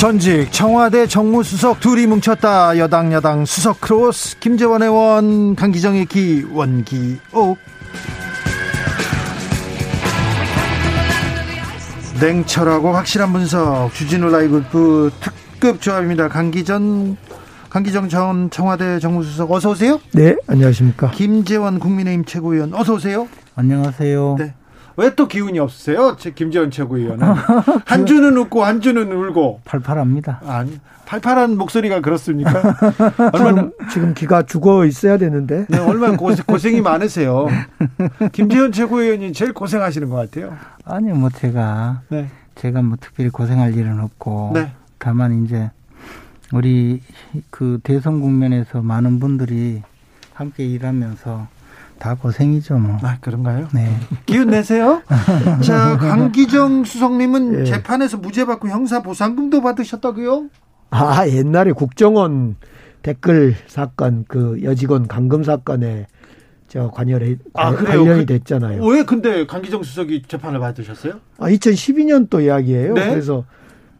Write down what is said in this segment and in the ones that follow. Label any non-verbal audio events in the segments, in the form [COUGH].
전직 청와대 정무수석 둘이 뭉쳤다. 여당 여당 수석 크로스 김재원 의원 강기정의 기 원기옥 냉철하고 확실한 분석 주진우 라이브 특급 조합입니다. 강기전 강기정 전 청와대 정무수석 어서 오세요. 네, 안녕하십니까. 김재원 국민의힘 최고위원 어서 오세요. 안녕하세요. 네. 왜 또 기운이 없으세요? 김재원 최고위원은 한 주는 웃고 한 주는 울고 팔팔합니다. 아니 팔팔한 목소리가 그렇습니까? [LAUGHS] 얼마나 지금, 기가 죽어 있어야 되는데. 네, 얼마나 고생, 고생이 많으세요. 김재원 최고위원이 제일 고생하시는 것 같아요. 아니 뭐 제가 네. 제가 뭐 특별히 고생할 일은 없고 네. 다만 이제 우리 그 대선 국면에서 많은 분들이 함께 일하면서 다 고생이죠, 뭐. 아, 그런가요? 네. 기운 내세요. [LAUGHS] 자, 강기정 수석님은 예. 재판에서 무죄 받고 형사 보상금도 받으셨다고요? 아, 옛날에 국정원 댓글 사건, 그 여직원 감금 사건에 저 관여를 아, 관련이 그, 됐잖아요. 왜 근데 강기정 수석이 재판을 받으셨어요? 아, 2012년도 이야기예요. 네? 그래서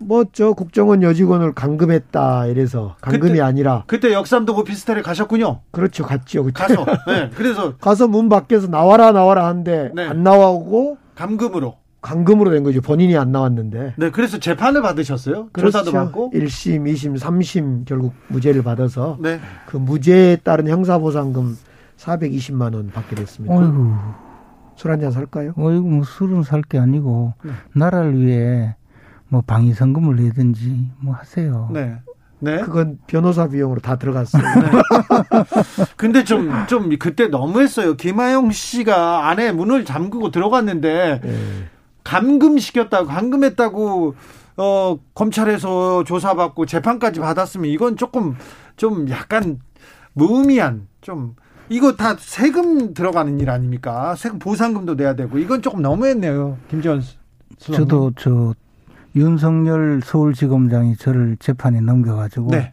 뭐 저 국정원 여직원을 감금했다 이래서 감금이 그때, 아니라 그때 역삼도 그 비슷하게 가셨군요. 그렇죠, 갔죠. 그때. 가서 네, [LAUGHS] 그래서 가서 문 밖에서 나와라 나와라 하는데 네. 안 나와오고 감금으로 감금으로 된 거죠. 본인이 안 나왔는데. 네, 그래서 재판을 받으셨어요. 그렇죠. 조사도 받고 1심, 2심, 3심 결국 무죄를 받아서 네. 그 무죄에 따른 형사보상금 420만 원 받게 됐습니다. 어이구. 술한잔 살까요? 어이구, 뭐 술은 살 게 아니고 네. 나라를 위해 뭐 방위 성금을 내든지 뭐 하세요. 네. 네. 그건 변호사 비용으로 다 들어갔어요. 네. [LAUGHS] 근데 좀, 좀 그때 너무했어요. 김하영 씨가 안에 문을 잠그고 들어갔는데 네. 감금시켰다고, 감금했다고, 어, 검찰에서 조사받고 재판까지 받았으면 이건 조금 좀 약간 무의미한 좀 이거 다 세금 들어가는 일 아닙니까? 세금 보상금도 내야 되고 이건 조금 너무했네요. 김지원 저도 저 윤석열 서울지검장이 저를 재판에 넘겨가지고 네.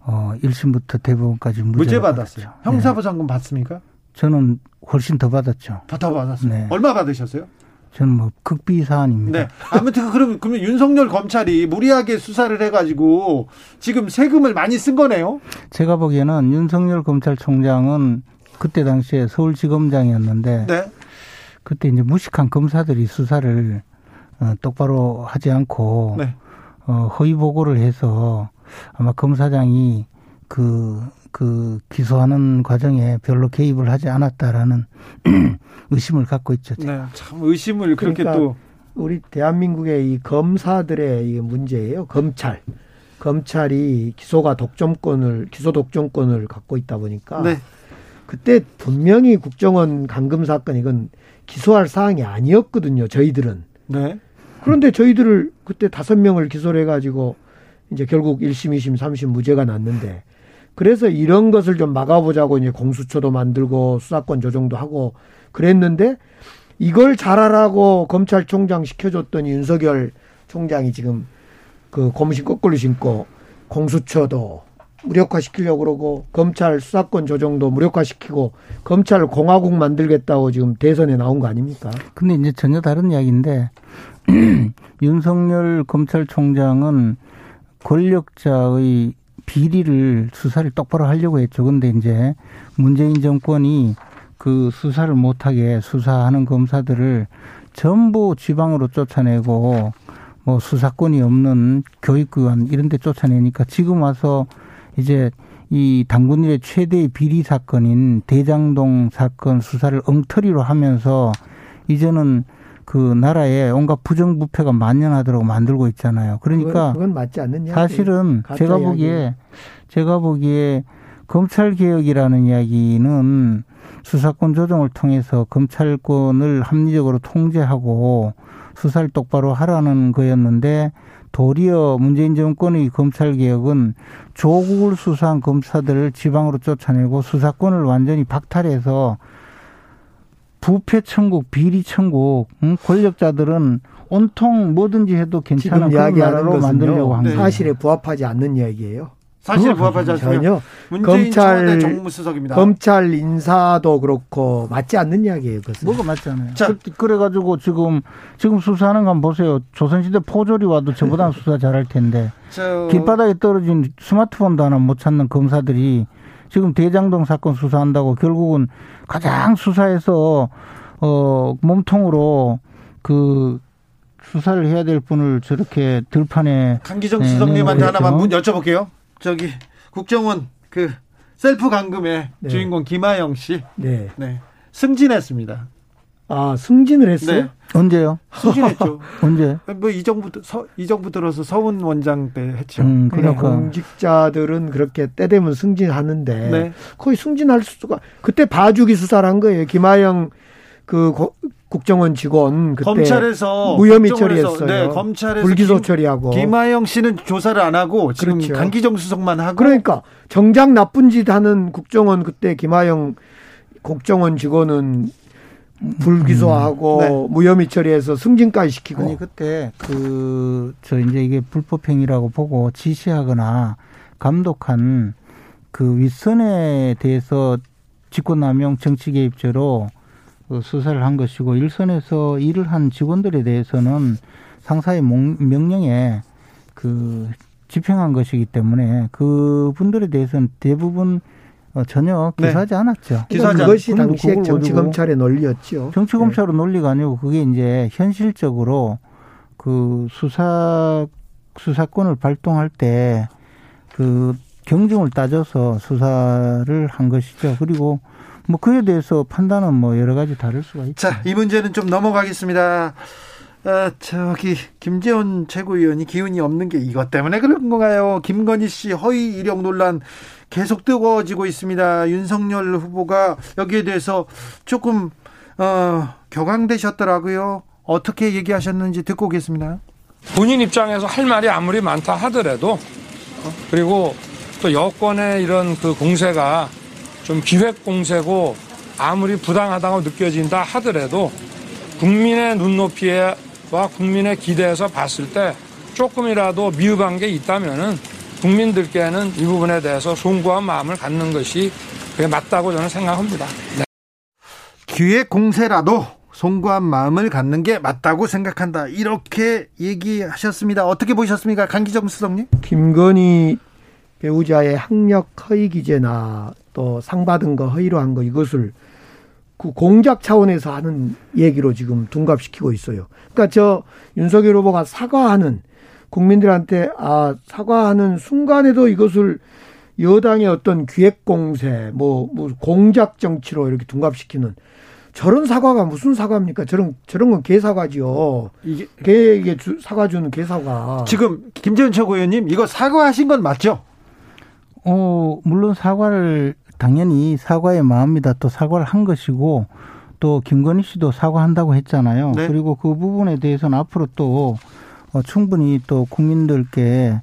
어 1심부터 대법원까지 무죄, 무죄 받았어요. 네. 형사보상금 네. 받습니까? 저는 훨씬 더 받았죠. 더 받았어요. 네. 얼마 받으셨어요? 저는 뭐 극비 사안입니다. 네. 아무튼 그러면 그러면 윤석열 검찰이 무리하게 수사를 해가지고 지금 세금을 많이 쓴 거네요. 제가 보기에는 윤석열 검찰총장은 그때 당시에 서울지검장이었는데 네. 그때 이제 무식한 검사들이 수사를 어, 똑바로 하지 않고 네. 어, 허위 보고를 해서 아마 검사장이 그, 그 기소하는 과정에 별로 개입을 하지 않았다라는 [CLEARS THROAT] 의심을 갖고 있죠. 네, 참 의심을 그렇게 그러니까 또 우리 대한민국의 이 검사들의 이 문제예요. 검찰. 검찰이 기소가 독점권을 기소 독점권을 갖고 있다 보니까 네. 그때 분명히 국정원 감금 사건 이건 기소할 사항이 아니었거든요. 저희들은. 네. 그런데 저희들을 그때 다섯 명을 기소를 해가지고 이제 결국 1심, 2심, 3심 무죄가 났는데 그래서 이런 것을 좀 막아보자고 이제 공수처도 만들고 수사권 조정도 하고 그랬는데 이걸 잘하라고 검찰총장 시켜줬더니 윤석열 총장이 지금 그 고무신 거꾸로 신고 공수처도 무력화시키려고 그러고 검찰 수사권 조정도 무력화시키고 검찰 공화국 만들겠다고 지금 대선에 나온 거 아닙니까? 근데 이제 전혀 다른 이야기인데 [CLEARS THROAT] 윤석열 검찰총장은 권력자의 비리를 수사를 똑바로 하려고 했죠. 근데 이제 문재인 정권이 그 수사를 못하게 수사하는 검사들을 전부 지방으로 쫓아내고 뭐 수사권이 없는 교육기관 이런 데 쫓아내니까 지금 와서 이제 이 당군 일의 최대의 비리 사건인 대장동 사건 수사를 엉터리로 하면서 이제는 그 나라에 온갖 부정부패가 만연하도록 만들고 있잖아요. 그러니까 그건, 맞지 않는 사실은 제가 이야기. 보기에 제가 보기에 검찰 개혁이라는 이야기는 수사권 조정을 통해서 검찰권을 합리적으로 통제하고 수사를 똑바로 하라는 거였는데 도리어 문재인 정권의 검찰 개혁은 조국을 수사한 검사들을 지방으로 쫓아내고 수사권을 완전히 박탈해서 부패 천국, 비리 천국, 응? 권력자들은 온통 뭐든지 해도 괜찮은 그런 나라로 만들려고 한 네. 사실에 부합하지 않는 이야기예요. 사실 부합하지 않습니다. 전혀 검찰 정무수석입니다. 검찰 인사도 그렇고 맞지 않는 이야기예요. 그것은. 뭐가 맞잖아요. 자, 그래가지고 지금 지금 수사하는 건 보세요. 조선시대 포졸이 와도 저보다 [LAUGHS] 수사 잘할 텐데 저... 길바닥에 떨어진 스마트폰도 하나 못 찾는 검사들이 지금 대장동 사건 수사한다고 결국은 가장 수사에서 어 몸통으로 그 수사를 해야 될 분을 저렇게 들판에 강기정 수석님한테 하나만 문 여쭤볼게요. 저기 국정원 그 셀프 감금의 네. 주인공 김하영 씨. 네. 네. 승진했습니다. 아, 승진을 했어요? 네. 언제요? 승진했죠. [LAUGHS] 언제? 뭐 이 정부 서, 이 정부 들어서 서훈 원장 때 했죠. 음, 그러니까 공직자들은 그렇게 때 되면 승진하는데 네. 거의 승진할 수가 그때 봐주기 수사를 한 거예요. 김하영 그 고, 국정원 직원 그때 검찰에서 무혐의 처리했어요. 네, 검찰에서 불기소 김, 처리하고 김하영 씨는 조사를 안 하고 지금 그렇죠. 강기정 수석만 하고 그러니까 정작 나쁜 짓 하는 국정원 그때 김하영 국정원 직원은 불기소하고 음. 네. 무혐의 처리해서 승진까지 시키고 아니 그때 그 저 이제 이게 불법행위라고 보고 지시하거나 감독한 그 윗선에 대해서 직권남용 정치 개입죄로 그 수사를 한 것이고 일선에서 일을 한 직원들에 대해서는 상사의 명령에 그 집행한 것이기 때문에 그 분들에 대해서는 대부분 어, 전혀 네. 기소하지 네. 않았죠. 기소하지 그것이 당시에 정치 검찰의 논리였죠. 정치 검찰의 네. 논리가 아니고 그게 이제 현실적으로 그 수사 수사권을 발동할 때 그 경중을 따져서 수사를 한 것이죠. 그리고 뭐 그에 대해서 판단은 뭐 여러 가지 다를 수가 있죠. 자, 이 문제는 좀 넘어가겠습니다. 아, 저기 김재원 최고위원이 기운이 없는 게 이것 때문에 그런 건가요? 김건희 씨 허위 이력 논란 계속 뜨거워지고 있습니다. 윤석열 후보가 여기에 대해서 조금 어, 격앙되셨더라고요. 어떻게 얘기하셨는지 듣고 오겠습니다. 본인 입장에서 할 말이 아무리 많다 하더라도 그리고 또 여권의 이런 그 공세가 좀 기획 공세고 아무리 부당하다고 느껴진다 하더라도 국민의 눈높이와 국민의 기대에서 봤을 때 조금이라도 미흡한 게 있다면은 국민들께는 이 부분에 대해서 송구한 마음을 갖는 것이 그게 맞다고 저는 생각합니다. 네. 기획 공세라도 송구한 마음을 갖는 게 맞다고 생각한다. 이렇게 얘기하셨습니다. 어떻게 보셨습니까? 강기정 수석님? 김건희 배우자의 학력 허위 기재나 또 상 받은 거 허위로 한 거 이것을 그 공작 차원에서 하는 얘기로 지금 둔갑시키고 있어요. 그러니까 저 윤석열 후보가 사과하는 국민들한테 아 사과하는 순간에도 이것을 여당의 어떤 기획 공세 뭐, 뭐 공작 정치로 이렇게 둔갑시키는 저런 사과가 무슨 사과입니까? 저런 저런 건 개사과지요. 이게 개에게 사과 주는 개사과. 지금 김재현 최고위원님 이거 사과하신 건 맞죠? 어, 물론 사과를 당연히 사과의 마음이다. 또 사과를 한 것이고 또 김건희 씨도 사과한다고 했잖아요. 네. 그리고 그 부분에 대해서는 앞으로 또 어, 충분히 또 국민들께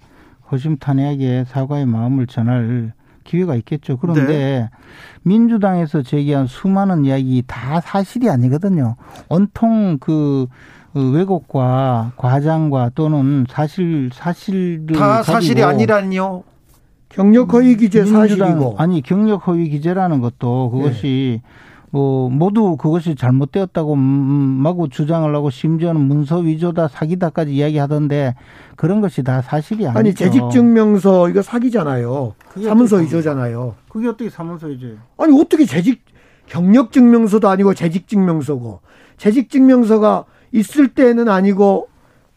허심탄회하게 사과의 마음을 전할 기회가 있겠죠. 그런데 네. 민주당에서 제기한 수많은 이야기 다 사실이 아니거든요. 온통 그 왜곡과 과장과 또는 사실 사실들 다 사실이 아니라니요. 경력 허위 기재 사실이고 아니 경력 허위 기재라는 것도 그것이 네. 뭐 모두 그것이 잘못되었다고 마구 주장을 하고 심지어는 문서 위조다 사기다까지 이야기하던데 그런 것이 다 사실이 아니죠. 아니 재직증명서 이거 사기잖아요. 사문서 위조잖아요. 그게 어떻게 사문서 위조예요? 아니 어떻게 재직 경력 증명서도 아니고 재직 증명서고 재직 증명서가 있을 때는 아니고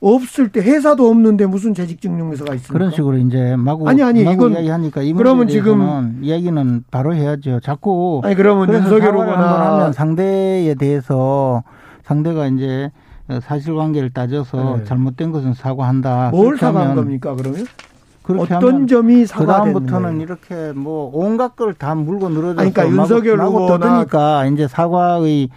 없을 때 회사도 없는데 무슨 재직증명서가 있습니까? 그런 식으로 이제 마구 아니 아니 마구 이건 이야기하니까 이 그러면 지금 이야기는 바로 해야죠. 자꾸 아니 그러면 윤석열 후보나 상대에 대해서 상대가 이제 사실관계를 따져서 네. 잘못된 것은 사과한다. 뭘 사과한 겁니까 그러면? 어떤 점이 그 다음부터는 이렇게 뭐 온갖 걸 다 물고 늘어져서 그러니까 윤석열 후보나 떠드니까 이제 사과의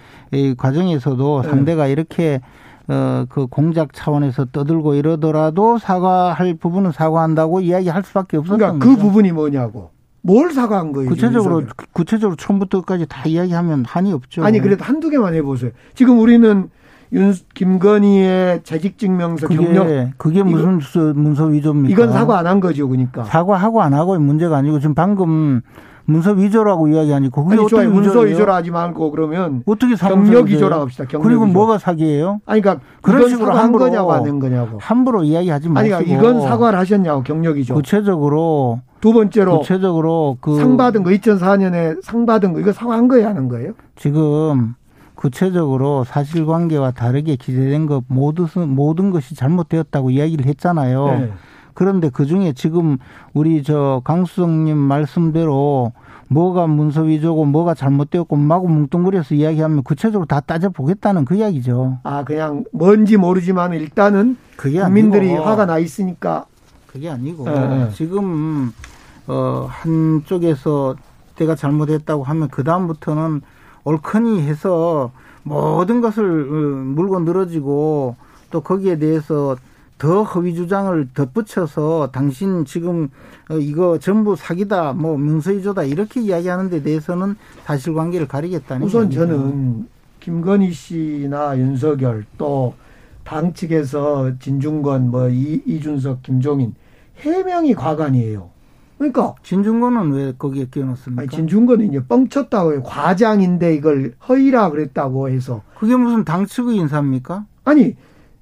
과정에서도 네. 상대가 이렇게 어, 그 공작 차원에서 떠들고 이러더라도 사과할 부분은 사과한다고 이야기할 수밖에 없었던 그러니까 그 거죠. 그 부분이 뭐냐고. 뭘 사과한 거예요? 구체적으로 구체적으로 처음부터까지 다 이야기하면 한이 없죠. 아니 그래도 한두 개만 해보세요. 지금 우리는 윤 김건희의 재직 증명서 그게, 경력 그게 무슨 이거, 문서 위조입니까? 이건 사과 안 한 거죠, 그러니까 사과하고 안 하고의 문제가 아니고 지금 방금 문서 위조라고 이야기하니고 그게 아니, 어떻게 문서 위조라 하지 말고 그러면 어떻게 경력 위조라 합시다. 경력 그리고 위조. 뭐가 사기예요? 아니 그러니까 그런 식으로 한 거냐고 안 거냐고. 함부로 이야기하지 마시고. 아니 그러니까 이건 사과를 하셨냐고 경력 위조. 구체적으로 두 번째로 구체적으로 그 상 받은 거 2004년에 상 받은 거 이거 사과한 거예요, 하는 거예요? 지금 구체적으로 사실관계와 다르게 기재된 것 모두 모든 것이 잘못되었다고 이야기를 했잖아요. 네. 그런데 그 중에 지금 우리 저 강수성님 말씀대로 뭐가 문서 위조고 뭐가 잘못되었고 마구 뭉뚱그려서 이야기하면 구체적으로 다 따져보겠다는 그 이야기죠. 아, 그냥 뭔지 모르지만 일단은 그게 국민들이 아니고, 화가 나 있으니까. 그게 아니고 네. 지금 어, 한쪽에서 때가 잘못했다고 하면 그 다음부터는 옳거니 해서 모든 것을 어, 물고 늘어지고 또 거기에 대해서 더 허위 주장을 덧붙여서 당신 지금 어, 이거 전부 사기다, 뭐 문서위조다 이렇게 이야기하는 데 대해서는 사실관계를 가리겠다는 우선 저는 김건희 씨나 윤석열 또 당 측에서 진중권, 뭐 이, 이준석, 김종인 해명이 과관이에요. 그러니까 진중권은 왜 거기에 끼워놨습니까? 아니, 진중권은 이제 뻥쳤다고 해요. 과장인데 이걸 허위라 그랬다고 해서 그게 무슨 당 측의 인사입니까? 아니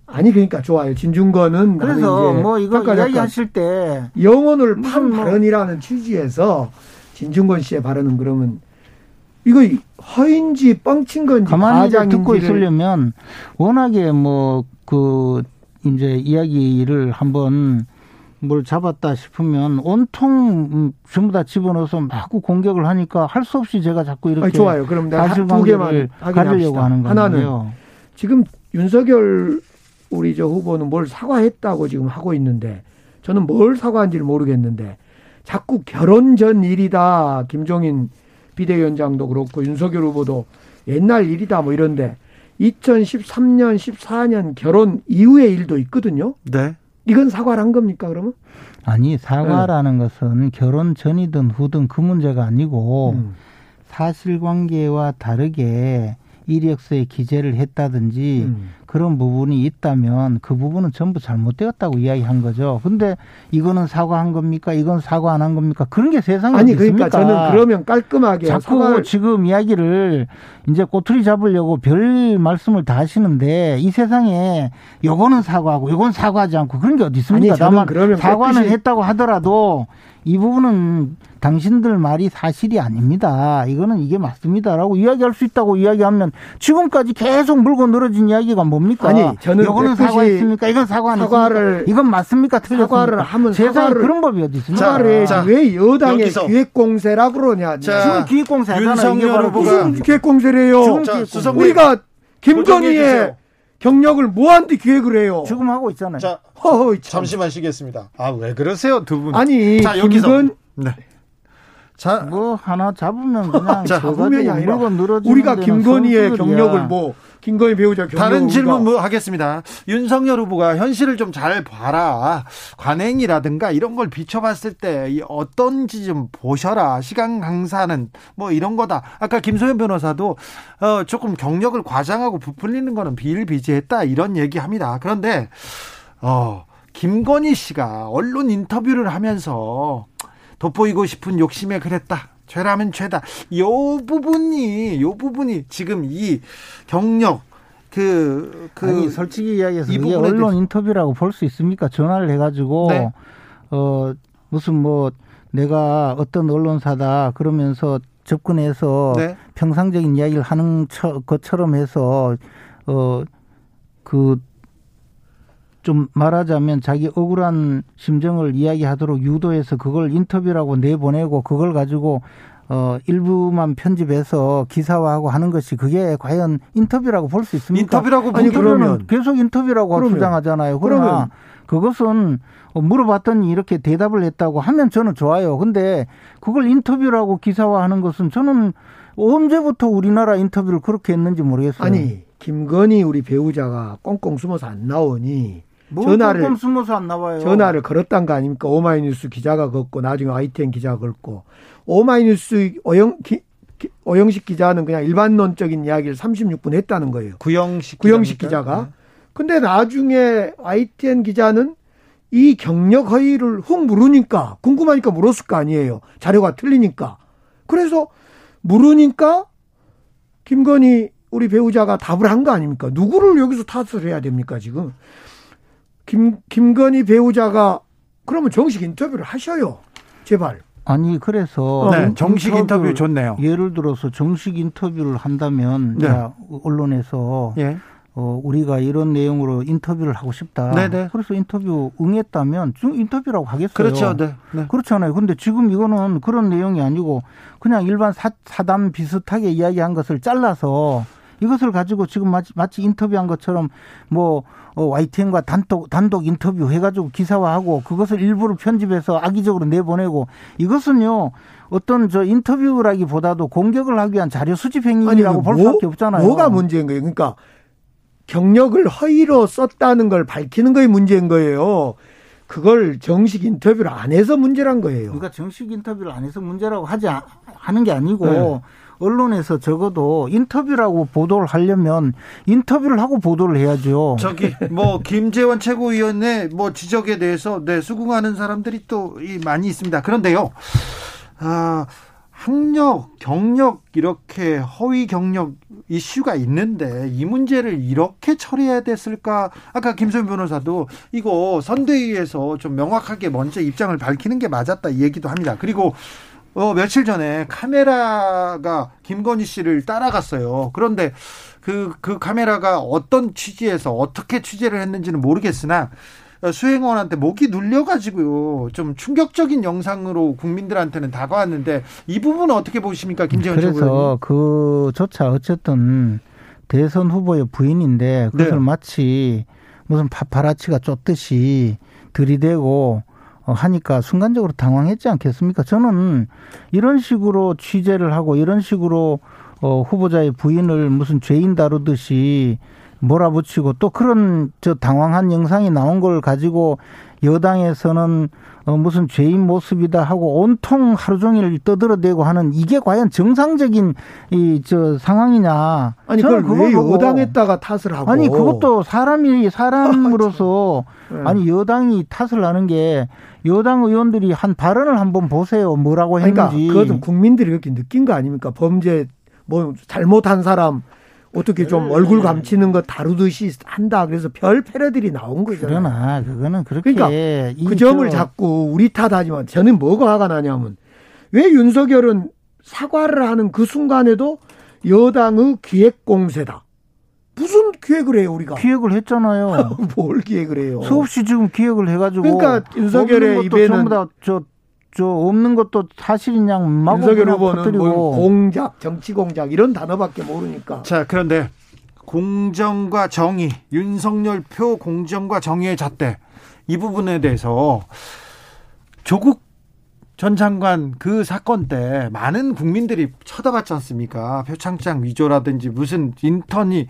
아니 그러니까 좋아요. 진중권은 그래서 뭐 이거 이야기하실 때 영혼을 판 뭐. 발언이라는 취지에서 진중권 씨의 발언은 그러면 이거 허인지 뻥친 건지 가만히 듣고 있으려면 워낙에 뭐 그 이제 이야기를 한번 뭘 잡았다 싶으면 온통 음, 전부 다 집어넣어서 마구 공격을 하니까 할 수 없이 제가 자꾸 이렇게 아니, 좋아요. 그럼 내가 두 개만 가리려고 하는 거예요. 하나는 지금 윤석열 우리 저 후보는 뭘 사과했다고 지금 하고 있는데 저는 뭘 사과한지를 모르겠는데 자꾸 결혼 전 일이다. 김종인 비대위원장도 그렇고 윤석열 후보도 옛날 일이다 뭐 이런데 2013년 14년 결혼 이후의 일도 있거든요. 네. 이건 사과를 한 겁니까 그러면? 아니 사과라는 네. 것은 결혼 전이든 후든 그 문제가 아니고 음. 사실관계와 다르게 이력서에 기재를 했다든지 음. 그런 부분이 있다면 그 부분은 전부 잘못되었다고 이야기한 거죠. 근데 이거는 사과한 겁니까? 이건 사과 안 한 겁니까? 그런 게 세상에 아니 그러니까 저는 그러면 깔끔하게 자꾸 사과를... 지금 이야기를 이제 꼬투리 잡으려고 별 말씀을 다 하시는데 이 세상에 요거는 사과하고 요건 사과하지 않고 그런 게 어디 있습니까? 아니, 다만 그러면 사과는 깨끗이... 했다고 하더라도 이 부분은 당신들 말이 사실이 아닙니다. 이거는 이게 맞습니다라고 이야기할 수 있다고 이야기하면 지금까지 계속 물고 늘어진 이야기가 뭡니까? 아니, 저는 이거는 사과했습니까? 이건 사과 사과를 이건 맞습니까? 틀렸습니까? 사과를 하면 세상에 사과를 그런 법이 어디 있습니까? 사과를 자, 왜 여당의 기획공세라 그러냐? 자, 지금 기획공세 윤석열 후보가 무슨 기획공세래요? 지금 자, 우리가 김건희의 경력을 뭐한테 기획을 해요? 지금 하고 있잖아요. 자, 허허, 잠시만 쉬겠습니다. 아, 왜 그러세요, 두 분? 아니, 자, 여기서. 김건, 네. 자, 뭐 하나 잡으면 그냥 자, 잡으면이 아니라 우리가 김건희의 경력을 뭐 김건희 배우자 다른 질문 뭐 하겠습니다. 윤석열 후보가 현실을 좀 잘 봐라. 관행이라든가 이런 걸 비춰봤을 때 어떤지 좀 보셔라. 시간 강사는 뭐 이런 거다. 아까 김소연 변호사도 어 조금 경력을 과장하고 부풀리는 거는 비일비재했다 이런 얘기합니다. 그런데 어 김건희 씨가 언론 인터뷰를 하면서 돋보이고 싶은 욕심에 그랬다. 죄라면 죄다. 요 부분이 요 부분이 지금 이 경력 그, 그 아니, 솔직히 이야기해서 이게 언론 인터뷰라고 볼 수 있습니까? 전화를 해가지고 네. 어 무슨 뭐 내가 어떤 언론사다 그러면서 접근해서 네. 평상적인 이야기를 하는 것처럼 해서 어그 좀 말하자면 자기 억울한 심정을 이야기하도록 유도해서 그걸 인터뷰라고 내보내고 그걸 가지고 어 일부만 편집해서 기사화하고 하는 것이 그게 과연 인터뷰라고 볼 수 있습니까? 인터뷰라고 아니 그러면 계속 인터뷰라고 그러면. 주장하잖아요. 그러나 그러면. 그것은 물어봤더니 이렇게 대답을 했다고 하면 저는 좋아요. 근데 그걸 인터뷰라고 기사화하는 것은 저는 언제부터 우리나라 인터뷰를 그렇게 했는지 모르겠어요. 아니 김건희 우리 배우자가 꽁꽁 숨어서 안 나오니 뭐 전화를 숨어서 안 나와요. 전화를 걸었단 거 아닙니까? 오마이뉴스 기자가 걷고 나중에 ITN 기자가 걸고 오마이뉴스 오영 기, 오영식 기자는 그냥 일반론적인 이야기를 36분 했다는 거예요. 구영식 구영식 기자가. 네. 근데 나중에 ITN 기자는 이 경력 허위를 훅 물으니까 궁금하니까 물었을 거 아니에요. 자료가 틀리니까. 그래서 물으니까 김건희 우리 배우자가 답을 한 거 아닙니까? 누구를 여기서 탓을 해야 됩니까, 지금? 김, 김건희 배우자가 그러면 정식 인터뷰를 하셔요. 제발. 아니 그래서 네, 정식 인터뷰 좋네요. 예를 들어서 정식 인터뷰를 한다면 네. 언론에서 예. 어, 우리가 이런 내용으로 인터뷰를 하고 싶다. 네네. 네. 그래서 인터뷰 응했다면 중 인터뷰라고 하겠어요. 그렇죠. 네. 네. 그렇잖아요. 근데 지금 이거는 그런 내용이 아니고 그냥 일반 사, 사담 비슷하게 이야기한 것을 잘라서 이것을 가지고 지금 마치, 마치 인터뷰한 것처럼 뭐 어, YTN과 단독 단독 인터뷰 해가지고 기사화하고 그것을 일부를 편집해서 악의적으로 내보내고 이것은요 어떤 저 인터뷰라기보다도 공격을 하기 위한 자료 수집 행위라고 볼 뭐, 수밖에 없잖아요. 뭐가 문제인 거예요? 그러니까 경력을 허위로 썼다는 걸 밝히는 거에 문제인 거예요. 그걸 정식 인터뷰를 안 해서 문제란 거예요. 그러니까 정식 인터뷰를 안 해서 문제라고 하지 하는 게 아니고 네. 언론에서 적어도 인터뷰라고 보도를 하려면 인터뷰를 하고 보도를 해야죠. 저기 뭐 김재원 최고위원의 뭐 지적에 대해서 네 수긍하는 사람들이 또 많이 있습니다. 그런데요. 아 학력, 경력 이렇게 허위 경력 이슈가 있는데 이 문제를 이렇게 처리해야 됐을까? 아까 김소연 변호사도 이거 선대위에서 좀 명확하게 먼저 입장을 밝히는 게 맞았다 이 얘기도 합니다. 그리고 어, 며칠 전에 카메라가 김건희 씨를 따라갔어요. 그런데 그, 그 카메라가 어떤 취지에서 어떻게 취재를 했는지는 모르겠으나 수행원한테 목이 눌려가지고 좀 충격적인 영상으로 국민들한테는 다가왔는데 이 부분은 어떻게 보십니까, 김재원 그래서 최고위원님? 그조차 어쨌든 대선 후보의 부인인데 그것을 네. 마치 무슨 파파라치가 쫓듯이 들이대고 어, 하니까 순간적으로 당황했지 않겠습니까? 저는 이런 식으로 취재를 하고 이런 식으로 어, 후보자의 부인을 무슨 죄인 다루듯이 몰아붙이고 또 그런 저 당황한 영상이 나온 걸 가지고 여당에서는 어 무슨 죄인 모습이다 하고 온통 하루 종일 떠들어대고 하는 이게 과연 정상적인 이 저 상황이냐? 아니 그걸 왜 여당에다가 탓을 하고? 아니 그것도 사람이 사람으로서 [LAUGHS] 네. 아니 여당이 탓을 하는 게 여당 의원들이 한 발언을 한번 보세요. 뭐라고 그러니까 했는지. 그러니까 그것은 국민들이 이렇게 느낀 거 아닙니까? 범죄 뭐 잘못한 사람 어떻게 좀 네. 얼굴 감추는 거 다루듯이 한다. 그래서 별 패러들이 나온 거죠. 그러나 그거는 그렇게 그러니까 그 점을 자꾸 우리 탓하지만 저는 뭐가 화가 나냐면 왜 윤석열은 사과를 하는 그 순간에도 여당의 기획 공세다. 무슨 기획을 해요 우리가? 기획을 했잖아요. [LAUGHS] 뭘 기획을 해요? 수없이 지금 기획을 해가지고 그러니까 윤석열의 입에는 전부 다 저 저 없는 것도 사실인 양 마구 윤석열 후보는 뭐 공작, 정치 공작 이런 단어밖에 모르니까. 자 그런데 공정과 정의, 윤석열 표 공정과 정의의 잣대 이 부분에 대해서 조국 전 장관 그 사건 때 많은 국민들이 쳐다봤지 않습니까? 표창장 위조라든지 무슨 인턴이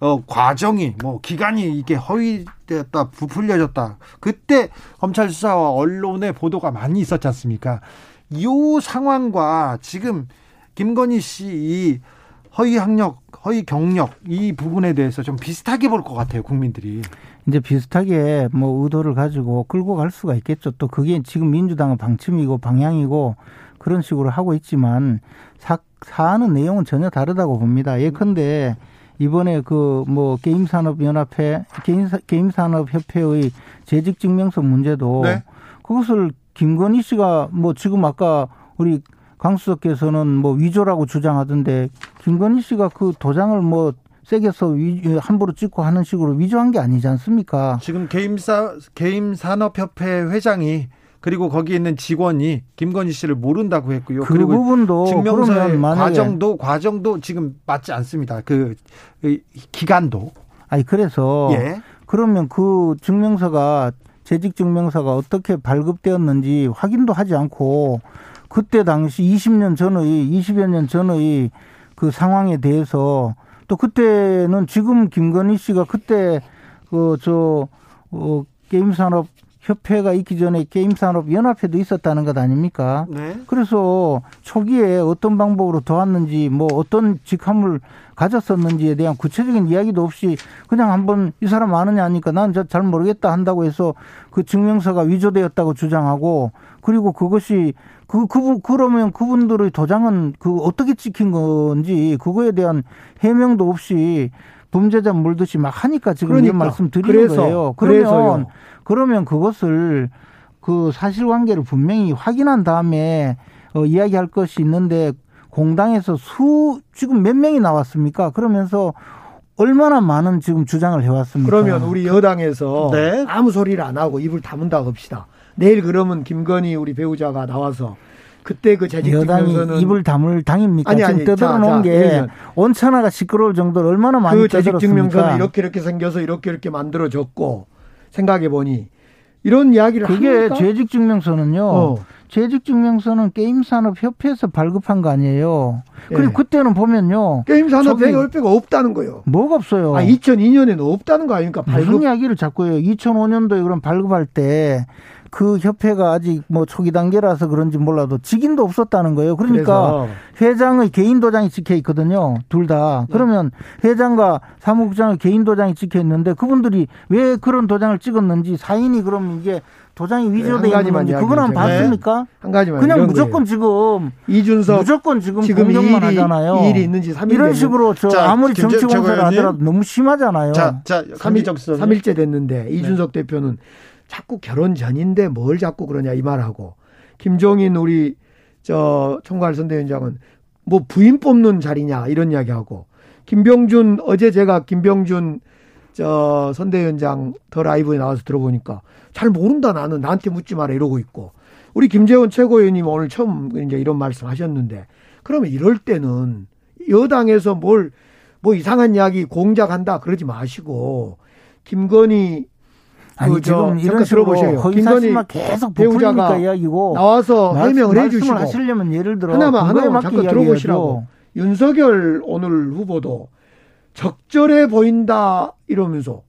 어, 과정이 뭐 기간이 이게 허위되었다 부풀려졌다 그때 검찰 수사와 언론의 보도가 많이 있었지 않습니까? 이 상황과 지금 김건희 씨 허위 학력, 허위 경력 이 부분에 대해서 좀 비슷하게 볼 것 같아요 국민들이. 이제 비슷하게 뭐 의도를 가지고 끌고 갈 수가 있겠죠. 또 그게 지금 민주당은 방침이고 방향이고 그런 식으로 하고 있지만 사, 사안은 내용은 전혀 다르다고 봅니다. 예컨대 이번에 그 뭐 게임 산업 연합회 게임 산업 협회의 재직 증명서 문제도 네. 그것을 김건희 씨가 뭐 지금 아까 우리 강수석께서는 뭐 위조라고 주장하던데 김건희 씨가 그 도장을 뭐 세게 서 위, 함부로 찍고 하는 식으로 위조한 게 아니지 않습니까? 지금 게임사 게임 산업협회 회장이 그리고 거기 있는 직원이 김건희 씨를 모른다고 했고요. 그 그리고 부분도 증명서의 과정도 과정도 지금 맞지 않습니다. 그, 그 기간도. 아니 그래서 예. 그러면 그 증명서가 재직 증명서가 어떻게 발급되었는지 확인도 하지 않고 그때 당시 20년 전의 20여 년 전의 그 상황에 대해서 또 그때는 지금 김건희 씨가 그때 그저 어, 게임 산업 협회가 있기 전에 게임산업연합회도 있었다는 것 아닙니까? 네. 그래서 초기에 어떤 방법으로 도왔는지 뭐 어떤 직함을 가졌었는지에 대한 구체적인 이야기도 없이 그냥 한번 이 사람 아느냐 하니까 난잘 모르겠다 한다고 해서 그 증명서가 위조되었다고 주장하고 그리고 그것이 그, 그분, 그러면 그분들의 도장은 그 어떻게 찍힌 건지 그거에 대한 해명도 없이 범죄자 물듯이 막 하니까 지금 그러니까. 이런 말씀 드리는 그래서, 거예요. 그러면 그래서요. 그러면 그것을 그 사실관계를 분명히 확인한 다음에 어, 이야기할 것이 있는데 공당에서 수 지금 몇 명이 나왔습니까? 그러면서 얼마나 많은 지금 주장을 해왔습니까? 그러면 우리 여당에서 네. 아무 소리를 안 하고 입을 다문다 합시다. 내일 그러면 김건희 우리 배우자가 나와서 그때 그 재직 증명서는 입을 다물 당입니까? 아니, 아니, 지금 떠들어놓은 게 온천하가 시끄러울 정도로 얼마나 많이 그 재직 증명서는 이렇게 이렇게 생겨서 이렇게 이렇게 만들어졌고 생각해 보니 이런 이야기를 그게 합니까? 재직 증명서는요. 어. 재직 증명서는 게임 산업 협회에서 발급한 거 아니에요. 그리고 예. 그때는 보면요. 게임 산업 협회가 없다는 거예요. 뭐가 없어요? 아, 2002년에는 없다는 거 아닙니까? 발급. 무슨 이야기를 자꾸 해요. 2005년도에 그럼 발급할 때 그 협회가 아직 뭐 초기 단계라서 그런지 몰라도 직인도 없었다는 거예요. 그러니까 회장의 개인 도장이 찍혀 있거든요. 둘 다. 네. 그러면 회장과 사무국장의 개인 도장이 찍혀 있는데 그분들이 왜 그런 도장을 찍었는지 사인이 그럼 이게 도장이 네, 위조돼 네, 있는 건지 그건 한 봤습니까? 네. 한 가지만 그냥 무조건 거예요. 지금 이준석 무조건 지금, 지금 공격만 일이, 하잖아요. 일이 있는지 3일 이런 식으로 저 자, 아무리 정치 공세를 하더라도 너무 심하잖아요. 자, 자 3일, 3일째 됐는데 이준석 네. 대표는 자꾸 결혼 전인데 뭘 자꾸 그러냐 이 말하고 김종인 우리 저 총괄 선대위원장은 뭐 부인 뽑는 자리냐 이런 이야기하고 김병준 어제 제가 김병준 저 선대위원장 더 라이브에 나와서 들어보니까 잘 모른다 나는 나한테 묻지 마라 이러고 있고 우리 김재원 최고위원님 오늘 처음 이제 이런 말씀 하셨는데 그러면 이럴 때는 여당에서 뭘 뭐 이상한 이야기 공작한다 그러지 마시고 김건희 아니 그 지금 이런 식으로 들어보세요. 김건희 계속 배우자가 이야기고 나와서 해명을 해주시고 하시려면 예를 들어 하나만 하나만 잠깐 들어보시라고 윤석열 오늘 후보도 적절해 보인다 이러면서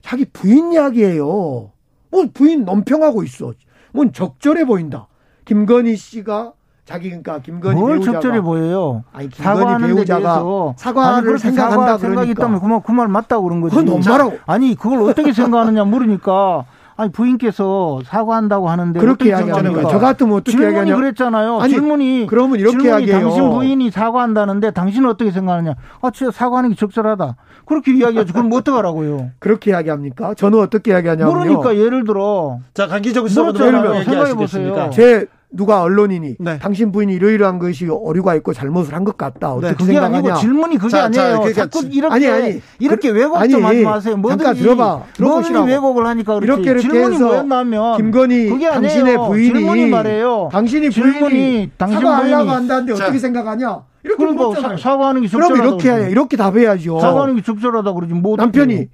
자기 부인 이야기예요. 뭐 부인 논평하고 있어. 뭔 적절해 보인다. 김건희 씨가 자기 그러니까 김건희 뭘 배우자가 적절해 보여요. 아니 김건희 배우자가 사과를 생각한다 사과, 그러니까. 생각이 있다면 그말 그말 맞다고 그런 거지. 그건 엄마라고. 아니 그걸 어떻게 생각하느냐 물으니까 아니 부인께서 사과한다고 하는데 그렇게 이야기하는 거예요. 저 같으면 어떻게 질문이 이야기하냐? 그랬잖아요. 아니, 질문이 그러면 이렇게 이야기해요. 당신 부인이 사과한다는데 당신은 어떻게 생각하느냐? 아, 진짜 사과하는 게 적절하다. 그렇게 이야기하죠. 그럼 뭐 어떡하라고요? 그렇게 이야기합니까? 저는 어떻게 이야기하냐면요. 모르니까 예를 들어 자 강기정 수석으로 생각해 보세요. 제 누가 언론인이 네. 당신 부인이 이러이러한 것이 오류가 있고 잘못을 한 것 같다. 어떻게 네. 그게 생각하냐? 아니고 질문이 그게 자, 아니에요. 자, 그러니까 자꾸 이렇게 아니, 아니, 이렇게 그, 왜곡 좀 하지 마세요. 뭐든지 잠깐 들어봐. 들어보시라고. 왜곡을 하니까 그렇지. 이렇게 이렇게 질문이 해서 뭐였냐면 김건희 그게 당신의 부인이 질문이 말해요. 당신이 부인이 당신 사과하려고 한다는데 자. 어떻게 생각하냐? 이렇게 그러니까 사, 사과하는 게 적절하다. 그럼 이렇게 해야 이렇게 답해야죠. 사과하는 게 적절하다 그러지. 뭐 남편이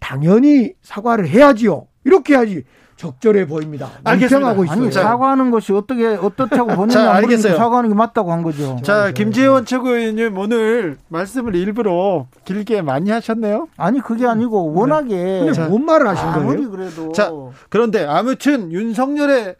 당연히 사과를 해야지요. 이렇게 해야지. 적절해 보입니다. 알겠습니다. 있어요. 아니, 사과하는 것이 어떻게 어떻다고 보느냐 알겠어요. 사과하는 게 맞다고 한 거죠. 자, 김재원 최고위원님 오늘 말씀을 일부러 길게 많이 하셨네요. 아니 그게 아니고 네. 워낙에 네. 뭔 말을 하신 거예요? 그래도 자, 그런데 아무튼 윤석열의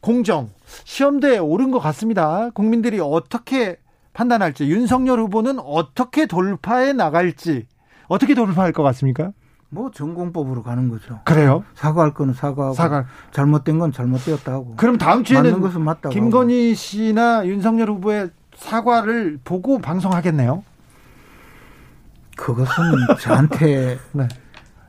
공정 시험대에 오른 것 같습니다. 국민들이 어떻게 판단할지 윤석열 후보는 어떻게 돌파해 나갈지 어떻게 돌파할 것 같습니까? 뭐 전공법으로 가는 거죠. 그래요? 사과할 거는 사과하고 사과. 잘못된 건 잘못되었다 고 그럼 다음 주에는 것은 맞다고 김건희 씨나 윤석열 후보의 사과를 보고 방송하겠네요. 그것은 [LAUGHS] 저한테 네.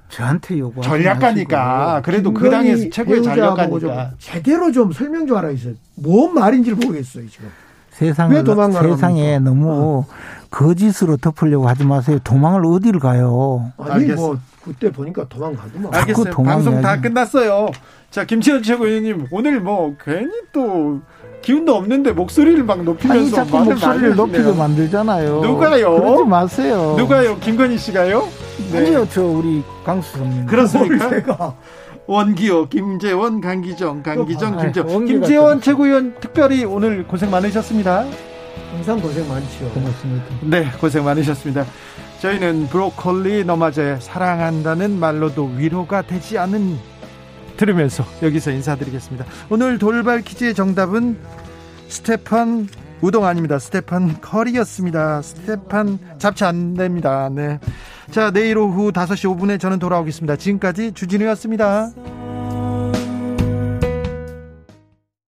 저한테 요구 전략가니까 그래도 그 당에서 최고의 전략가니까 제대로 좀 설명 좀 하라 있어요. 뭔 말인지를 모르겠어요 지금. 세상을 세상에 너무 어. 거짓으로 덮으려고 하지 마세요. 도망을 어디를 가요? 아니 알겠어. 뭐 그때 보니까 도망가더만. 알겠어요. 방송 다 끝났어요. 자 김치현 최고위원님 오늘 뭐 괜히 또 기운도 없는데 목소리를 막 높이면서 아니, 목소리를 높이게 만들잖아요. 누가요? 그러지 마세요. 누가요? 김건희 씨가요? 네. 아니요, 저 우리 강수 선님. 그렇습니까? 원기호, 김재원, 강기정, 강기정, 아, 김재원. 김재원 최고위원 특별히 오늘 고생 많으셨습니다. 항상 고생 많죠. 고맙습니다. 네, 고생 많으셨습니다. 저희는 브로콜리 너마저의 사랑한다는 말로도 위로가 되지 않은 들으면서 여기서 인사드리겠습니다. 오늘 돌발 퀴즈의 정답은 스테판 우동 아닙니다. 스테판 커리였습니다. 스테판 잡지 안 됩니다. 네. 자, 내일 오후 5시 5분에 저는 돌아오겠습니다. 지금까지 주진우였습니다.